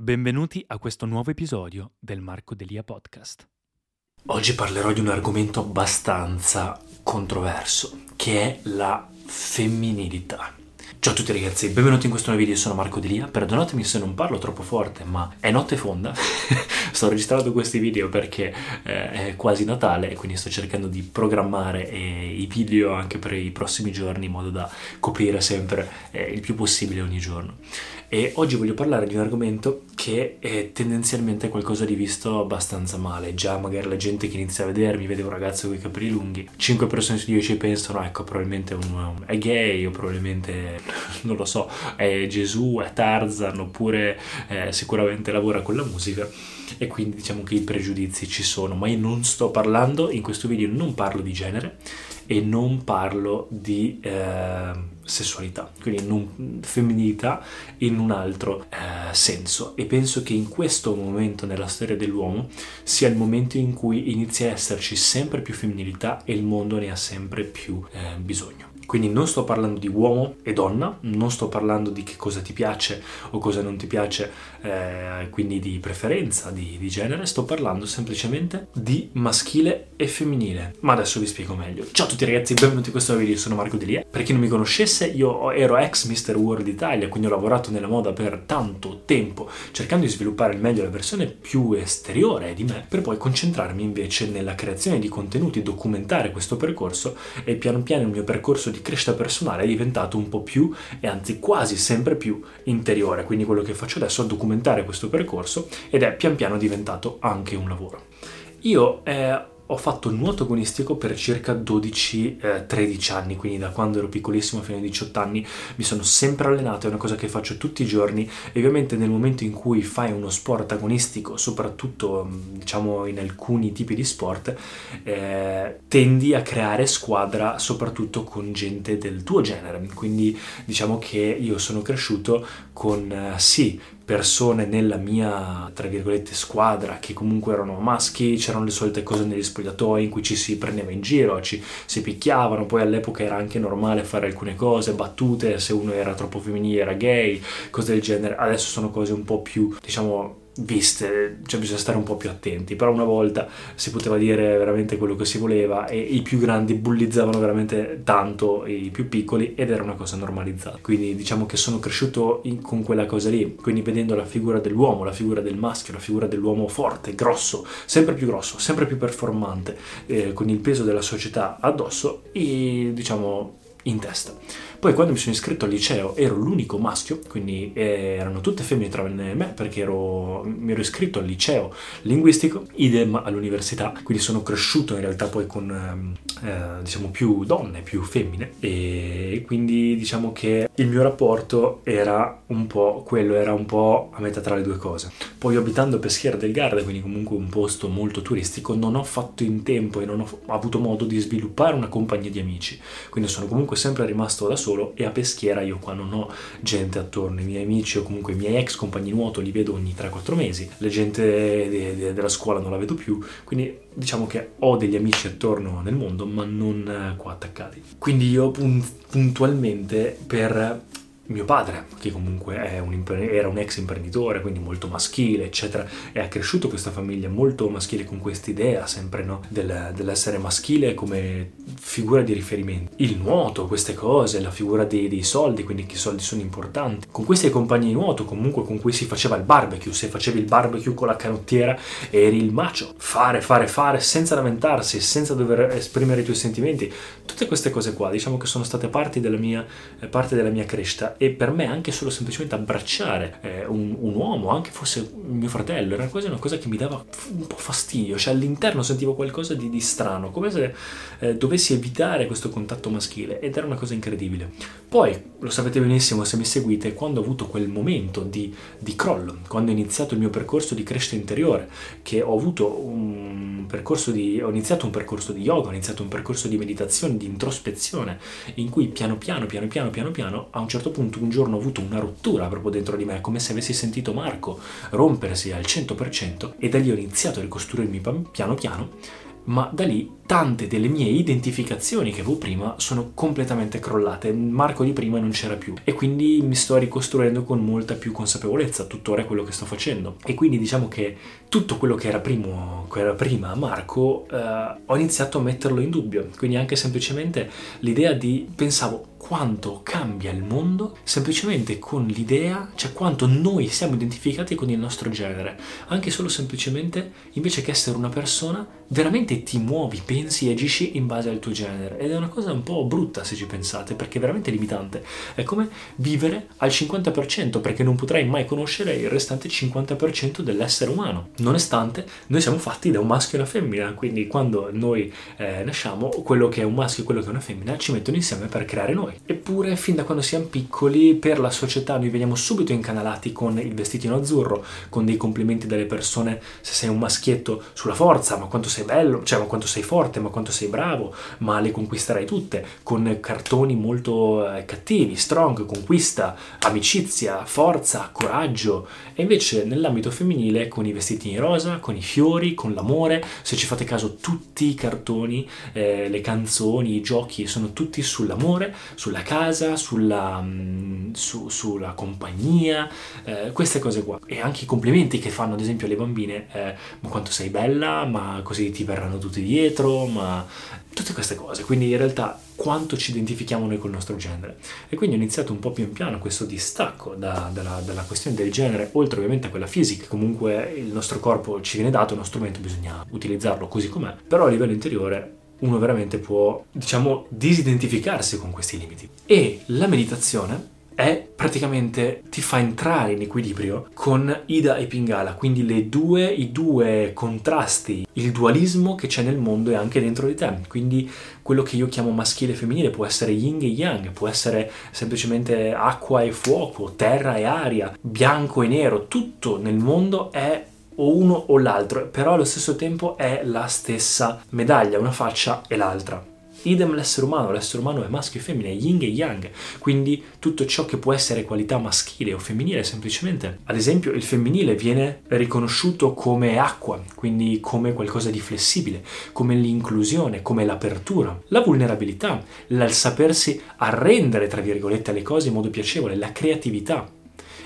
Benvenuti a questo nuovo episodio del Marco Delia Podcast. Oggi parlerò di un argomento abbastanza controverso, che è la femminilità. Ciao a tutti ragazzi, benvenuti in questo nuovo video, sono Marco Delia, perdonatemi se non parlo troppo forte, ma è notte fonda, sto registrando questi video perché eh, è quasi Natale e quindi sto cercando di programmare eh, i video anche per i prossimi giorni in modo da coprire sempre eh, il più possibile ogni giorno. E oggi voglio parlare di un argomento che è tendenzialmente qualcosa di visto abbastanza male. Già magari la gente che inizia a vedermi vede un ragazzo con i capelli lunghi, 5 persone su 10 pensano, ecco, probabilmente un, è gay o probabilmente, non lo so, è Gesù, è Tarzan oppure eh, sicuramente lavora con la musica e quindi diciamo che i pregiudizi ci sono, ma io non sto parlando, in questo video non parlo di genere e non parlo di eh, sessualità, quindi non, femminilità in un altro eh, senso e penso che in questo momento nella storia dell'uomo sia il momento in cui inizia a esserci sempre più femminilità e il mondo ne ha sempre più eh, bisogno. Quindi non sto parlando di uomo e donna, non sto parlando di che cosa ti piace o cosa non ti piace, eh, quindi di preferenza, di, di, genere, sto parlando semplicemente di maschile e femminile. Ma adesso vi spiego meglio. Ciao a tutti ragazzi, benvenuti in questo video, io sono Marco Delia. Per chi non mi conoscesse, io ero ex Mr. World Italia, quindi ho lavorato nella moda per tanto tempo, cercando di sviluppare al meglio la versione più esteriore di me, per poi concentrarmi invece nella creazione di contenuti, documentare questo percorso e piano piano il mio percorso di di crescita personale è diventato un po' più e anzi quasi sempre più interiore. Quindi quello che faccio adesso è documentare questo percorso ed è pian piano diventato anche un lavoro. Io eh, ho fatto nuoto agonistico per circa 12-13 eh, anni, quindi da quando ero piccolissimo fino ai 18 anni mi sono sempre allenato, è una cosa che faccio tutti i giorni e ovviamente nel momento in cui fai uno sport agonistico, soprattutto mm, diciamo in alcuni tipi di sport, eh, tendi a creare squadra soprattutto con gente del tuo genere, quindi diciamo che io sono cresciuto con eh, sì persone nella mia, tra virgolette, squadra che comunque erano maschi, c'erano le solite cose negli spogliatoi in cui ci si prendeva in giro, ci si picchiavano, poi all'epoca era anche normale fare alcune cose, battute, se uno era troppo femminile era gay, cose del genere, adesso sono cose un po' più, diciamo, viste, cioè bisogna stare un po' più attenti, però una volta si poteva dire veramente quello che si voleva e i più grandi bullizzavano veramente tanto i più piccoli ed era una cosa normalizzata. Quindi diciamo che sono cresciuto in, con quella cosa lì, quindi vedendo la figura dell'uomo, la figura del maschio, la figura dell'uomo forte, grosso, sempre più grosso, sempre più performante, eh, con il peso della società addosso e diciamo in testa. Poi quando mi sono iscritto al liceo ero l'unico maschio, quindi eh, erano tutte femmine tranne me perché ero, mi ero iscritto al liceo linguistico, idem all'università, quindi sono cresciuto in realtà poi con ehm, eh, diciamo più donne, più femmine e quindi diciamo che il mio rapporto era un po' quello, era un po' a metà tra le due cose. Poi abitando Peschiera del Garda, quindi comunque un posto molto turistico, non ho fatto in tempo e non ho avuto modo di sviluppare una compagnia di amici, quindi sono comunque sempre rimasto da solo solo e a Peschiera io qua non ho gente attorno, i miei amici o comunque i miei ex compagni nuoto li vedo ogni 3-4 mesi, la gente de- de- della scuola non la vedo più, quindi diciamo che ho degli amici attorno nel mondo ma non eh, qua attaccati. Quindi io puntualmente per mio padre, che comunque un era un ex imprenditore, quindi molto maschile, eccetera, e ha cresciuto questa famiglia molto maschile con questa idea sempre no, del, dell'essere maschile come figura di riferimento. Il nuoto, queste cose, la figura dei, dei, soldi, quindi che i soldi sono importanti. Con questi compagni di nuoto, comunque con cui si faceva il barbecue, se facevi il barbecue con la canottiera eri il macio. Fare, fare, fare, senza lamentarsi, senza dover esprimere i tuoi sentimenti. Tutte queste cose qua, diciamo che sono state parte della mia, parte della mia crescita e per me anche solo semplicemente abbracciare eh, un, un, uomo, anche fosse mio fratello, era quasi una cosa che mi dava un po' fastidio, cioè all'interno sentivo qualcosa di, di strano, come se eh, dovessi evitare questo contatto maschile ed era una cosa incredibile. Poi, lo sapete benissimo se mi seguite, quando ho avuto quel momento di, di crollo, quando ho iniziato il mio percorso di crescita interiore, che ho avuto un percorso di, ho iniziato un percorso di yoga, ho iniziato un percorso di meditazione, di introspezione, in cui piano piano, piano piano, piano piano, a un certo punto un giorno ho avuto una rottura proprio dentro di me, come se avessi sentito Marco rompersi al 100% e da lì ho iniziato a ricostruirmi piano piano ma da lì tante delle mie identificazioni che avevo prima sono completamente crollate. Marco di prima non c'era più e quindi mi sto ricostruendo con molta più consapevolezza, tuttora quello che sto facendo. E quindi diciamo che tutto quello che era, primo, che era prima Marco eh, ho iniziato a metterlo in dubbio. Quindi anche semplicemente l'idea di pensavo quanto cambia il mondo semplicemente con l'idea, cioè quanto noi siamo identificati con il nostro genere, anche solo semplicemente invece che essere una persona, veramente ti muovi, pensi e agisci in base al tuo genere ed è una cosa un po' brutta se ci pensate perché è veramente limitante. È come vivere al 50% perché non potrai mai conoscere il restante 50% dell'essere umano. Nonostante noi siamo fatti da un maschio e una femmina, quindi quando noi eh, nasciamo, quello che è un maschio e quello che è una femmina ci mettono insieme per creare noi. Eppure, fin da quando siamo piccoli, per la società noi veniamo subito incanalati con il vestitino azzurro, con dei complimenti dalle persone se sei un maschietto sulla forza, ma quanto sei bello, cioè ma quanto sei forte, ma quanto sei bravo, ma le conquisterai tutte, con cartoni molto eh, cattivi, strong, conquista, amicizia, forza, coraggio. E invece nell'ambito femminile con i vestitini rosa, con i fiori, con l'amore, se ci fate caso tutti i cartoni, eh, le canzoni, i giochi sono tutti sull'amore, sulla casa, sulla, mm, su, sulla compagnia, eh, queste cose qua. E anche i complimenti che fanno ad esempio alle bambine, eh, ma quanto sei bella, ma così ti verranno tutti dietro, ma tutte queste cose. Quindi in realtà quanto ci identifichiamo noi col nostro genere. E quindi ho iniziato un po' pian piano questo distacco da, dalla, dalla, questione del genere, oltre ovviamente a quella fisica, comunque il nostro corpo ci viene dato, uno strumento bisogna utilizzarlo così com'è, però a livello interiore uno veramente può, diciamo, disidentificarsi con questi limiti. E la meditazione è praticamente ti fa entrare in equilibrio con Ida e Pingala, quindi due, i due contrasti, il dualismo che c'è nel mondo e anche dentro di te. Quindi quello che io chiamo maschile e femminile può essere yin e yang, può essere semplicemente acqua e fuoco, terra e aria, bianco e nero, tutto nel mondo è o uno o l'altro, però allo stesso tempo è la stessa medaglia, una faccia e l'altra. Idem l'essere umano, l'essere umano è maschio e femmina, è yin e yang, quindi tutto ciò che può essere qualità maschile o femminile semplicemente. Ad esempio il femminile viene riconosciuto come acqua, quindi come qualcosa di flessibile, come l'inclusione, come l'apertura, la vulnerabilità, il sapersi arrendere tra virgolette alle cose in modo piacevole, la creatività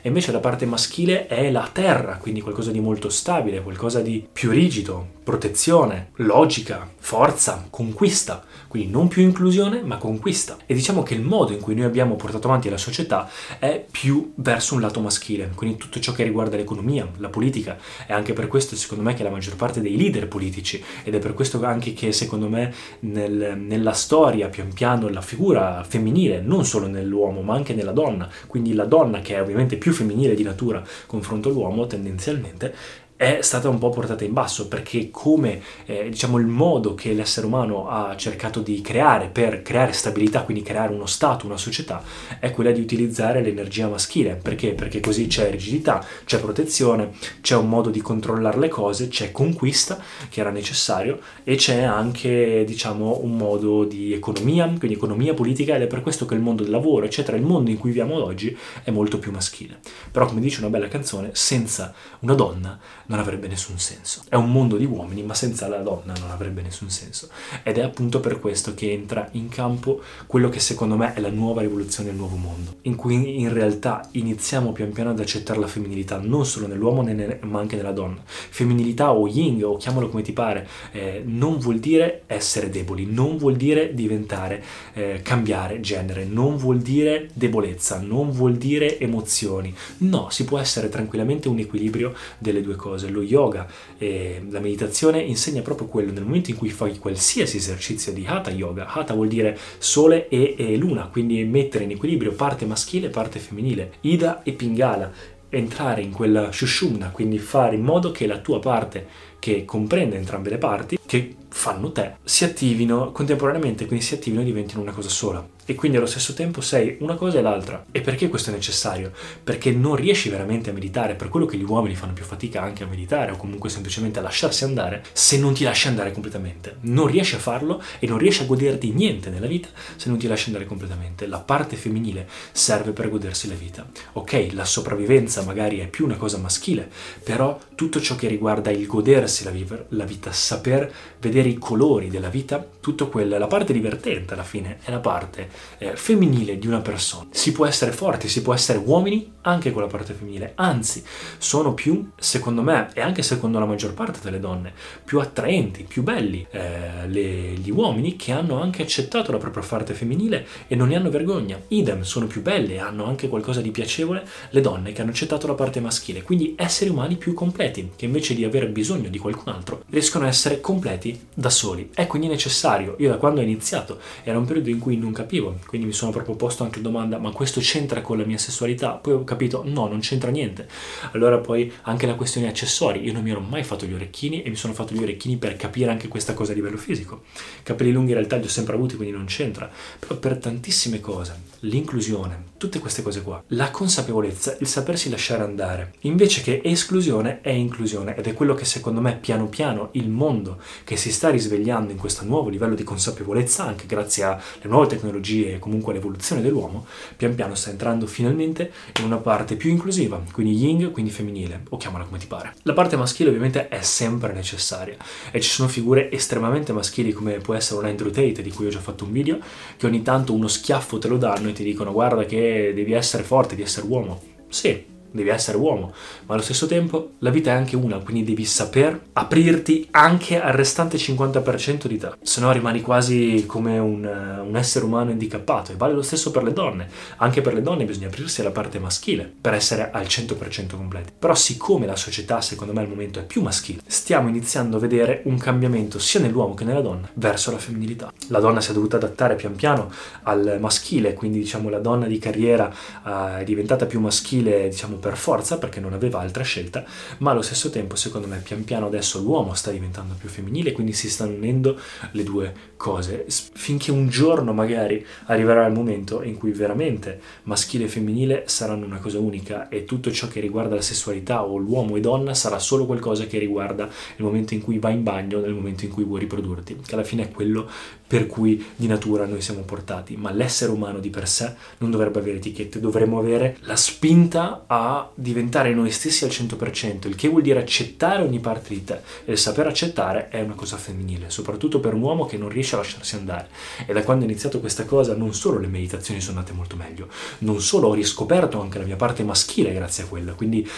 e invece la parte maschile è la terra, quindi qualcosa di molto stabile, qualcosa di più rigido, protezione, logica, forza, conquista, quindi non più inclusione ma conquista. E diciamo che il modo in cui noi abbiamo portato avanti la società è più verso un lato maschile, quindi tutto ciò che riguarda l'economia, la politica, è anche per questo secondo me che la maggior parte dei leader politici ed è per questo anche che secondo me nel, nella storia pian piano la figura femminile, non solo nell'uomo ma anche nella donna, quindi la donna che è ovviamente più femminile di natura. Confronto all'uomo tendenzialmente, è stata un po' portata in basso perché come eh, diciamo il modo che l'essere umano ha cercato di creare per creare stabilità, quindi creare uno stato, una società, è quella di utilizzare l'energia maschile. Perché? Perché così c'è rigidità, c'è protezione, c'è un modo di controllare le cose, c'è conquista che era necessario e c'è anche diciamo un modo di economia, quindi economia politica ed è per questo che il mondo del lavoro, eccetera, il mondo in cui viviamo oggi è molto più maschile. Però come dice una bella canzone, senza una donna non avrebbe nessun senso. È un mondo di uomini, ma senza la donna non avrebbe nessun senso. Ed è appunto per questo che entra in campo quello che secondo me è la nuova rivoluzione del nuovo mondo, in cui in realtà iniziamo pian piano ad accettare la femminilità, non solo nell'uomo ma anche nella donna. Femminilità o yin, o chiamalo come ti pare, eh, non vuol dire essere deboli, non vuol dire diventare, eh, cambiare genere, non vuol dire debolezza, non vuol dire emozioni. No, si può essere tranquillamente un equilibrio delle due cose cose. Lo yoga e la meditazione insegna proprio quello. Nel momento in cui fai qualsiasi esercizio di Hatha Yoga, Hatha vuol dire sole e, e luna, quindi mettere in equilibrio parte maschile e parte femminile. Ida e Pingala, entrare in quella shushumna, quindi fare in modo che la tua parte che comprende entrambe le parti, che fanno te, si attivino contemporaneamente, quindi si attivino e diventino una cosa sola. E quindi allo stesso tempo sei una cosa e l'altra. E perché questo è necessario? Perché non riesci veramente a meditare, per quello che gli uomini fanno più fatica anche a meditare o comunque semplicemente a lasciarsi andare, se non ti lasci andare completamente. Non riesci a farlo e non riesci a goderti niente nella vita se non ti lasci andare completamente. La parte femminile serve per godersi la vita. Ok, la sopravvivenza magari è più una cosa maschile, però tutto ciò che riguarda il godersi la, la vita, saper vedere i colori della vita, tutto quello, la parte divertente alla fine è la parte eh, femminile di una persona. Si può essere forti, si può essere uomini anche con la parte femminile, anzi sono più, secondo me, e anche secondo la maggior parte delle donne, più attraenti, più belli eh, le, gli uomini che hanno anche accettato la propria parte femminile e non ne hanno vergogna. Idem, sono più belle e hanno anche qualcosa di piacevole le donne che hanno accettato la parte maschile, quindi esseri umani più completi, che invece di avere bisogno di qualcun altro riescono a essere completi da soli. È quindi necessario, io da quando ho iniziato, era un periodo in cui non capivo, quindi mi sono proprio posto anche la domanda, ma questo c'entra con la mia sessualità? Poi ho capito, no, non c'entra niente. Allora poi anche la questione accessori, io non mi ero mai fatto gli orecchini e mi sono fatto gli orecchini per capire anche questa cosa a livello fisico. Capelli lunghi in realtà li ho sempre avuti, quindi non c'entra, però per tantissime cose, l'inclusione, tutte queste cose qua, la consapevolezza, il sapersi lasciare andare, invece che esclusione è inclusione ed è quello che secondo me piano piano il mondo che si sta risvegliando in questo nuovo livello di consapevolezza, anche grazie alle nuove tecnologie e comunque all'evoluzione dell'uomo, pian piano sta entrando finalmente in una parte più inclusiva, quindi yin, quindi femminile, o chiamala come ti pare. La parte maschile ovviamente è sempre necessaria e ci sono figure estremamente maschili come può essere un Andrew Tate, di cui ho già fatto un video, che ogni tanto uno schiaffo te lo danno e ti dicono guarda che devi essere forte, devi essere uomo. Sì, devi essere uomo, ma allo stesso tempo la vita è anche una, quindi devi saper aprirti anche al restante 50% di te, se no rimani quasi come un, un, essere umano handicappato e vale lo stesso per le donne, anche per le donne bisogna aprirsi alla parte maschile per essere al 100% completi, però siccome la società secondo me al momento è più maschile, stiamo iniziando a vedere un cambiamento sia nell'uomo che nella donna verso la femminilità. La donna si è dovuta adattare pian piano al maschile, quindi diciamo la donna di carriera uh, è diventata più maschile diciamo per forza perché non aveva altra scelta, ma allo stesso tempo secondo me pian piano adesso l'uomo sta diventando più femminile, quindi si stanno unendo le due cose, finché un giorno magari arriverà il momento in cui veramente maschile e femminile saranno una cosa unica e tutto ciò che riguarda la sessualità o l'uomo e donna sarà solo qualcosa che riguarda il momento in cui vai in bagno, nel momento in cui vuoi riprodurti, che alla fine è quello per cui di natura noi siamo portati, ma l'essere umano di per sé non dovrebbe avere etichette, dovremmo avere la spinta a diventare noi stessi al 100%, il che vuol dire accettare ogni parte di te e il saper accettare è una cosa femminile, soprattutto per un uomo che non riesce a lasciarsi andare. E da quando ho iniziato questa cosa non solo le meditazioni sono andate molto meglio, non solo ho riscoperto anche la mia parte maschile grazie a quella, quindi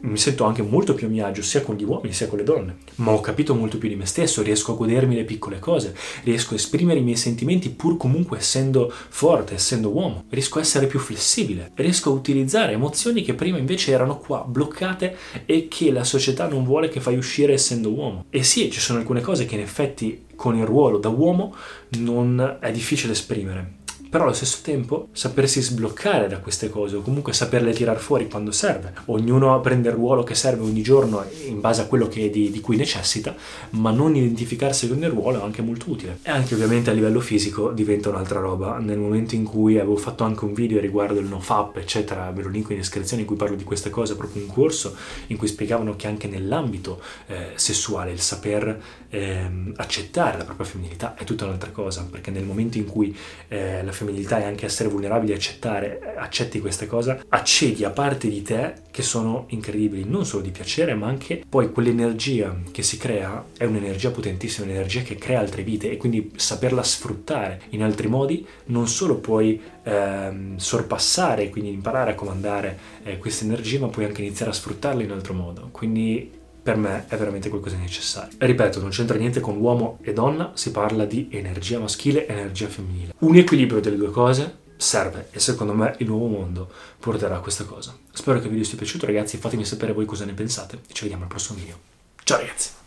mi sento anche molto più a mio agio sia con gli uomini sia con le donne, ma ho capito molto più di me stesso, riesco a godermi le piccole cose, riesco a esprimere esprimere i miei sentimenti pur comunque essendo forte, essendo uomo. Riesco a essere più flessibile, riesco a utilizzare emozioni che prima invece erano qua bloccate e che la società non vuole che fai uscire essendo uomo. E sì, ci sono alcune cose che in effetti con il ruolo da uomo non è difficile esprimere però allo stesso tempo sapersi sbloccare da queste cose o comunque saperle tirar fuori quando serve. Ognuno prende il ruolo che serve ogni giorno in base a quello di, di, cui necessita, ma non identificarsi con il ruolo è anche molto utile. E anche ovviamente a livello fisico diventa un'altra roba. Nel momento in cui avevo fatto anche un video riguardo il nofap, eccetera, ve lo linko in descrizione in cui parlo di queste cose, proprio un corso in cui spiegavano che anche nell'ambito eh, sessuale il saper eh, accettare la propria femminilità è tutta un'altra cosa, perché nel momento in cui eh, la femminilità e anche essere vulnerabili accettare, accetti questa cosa, accedi a parti di te che sono incredibili, non solo di piacere, ma anche poi quell'energia che si crea è un'energia potentissima, un'energia che crea altre vite e quindi saperla sfruttare in altri modi non solo puoi ehm, sorpassare, quindi imparare a comandare eh, questa energia, ma puoi anche iniziare a sfruttarla in altro modo. Quindi per me è veramente qualcosa di necessario. Ripeto, non c'entra niente con uomo e donna, si parla di energia maschile e energia femminile. Un equilibrio delle due cose serve e secondo me il nuovo mondo porterà a questa cosa. Spero che il video sia piaciuto ragazzi, fatemi sapere voi cosa ne pensate e ci vediamo al prossimo video. Ciao ragazzi!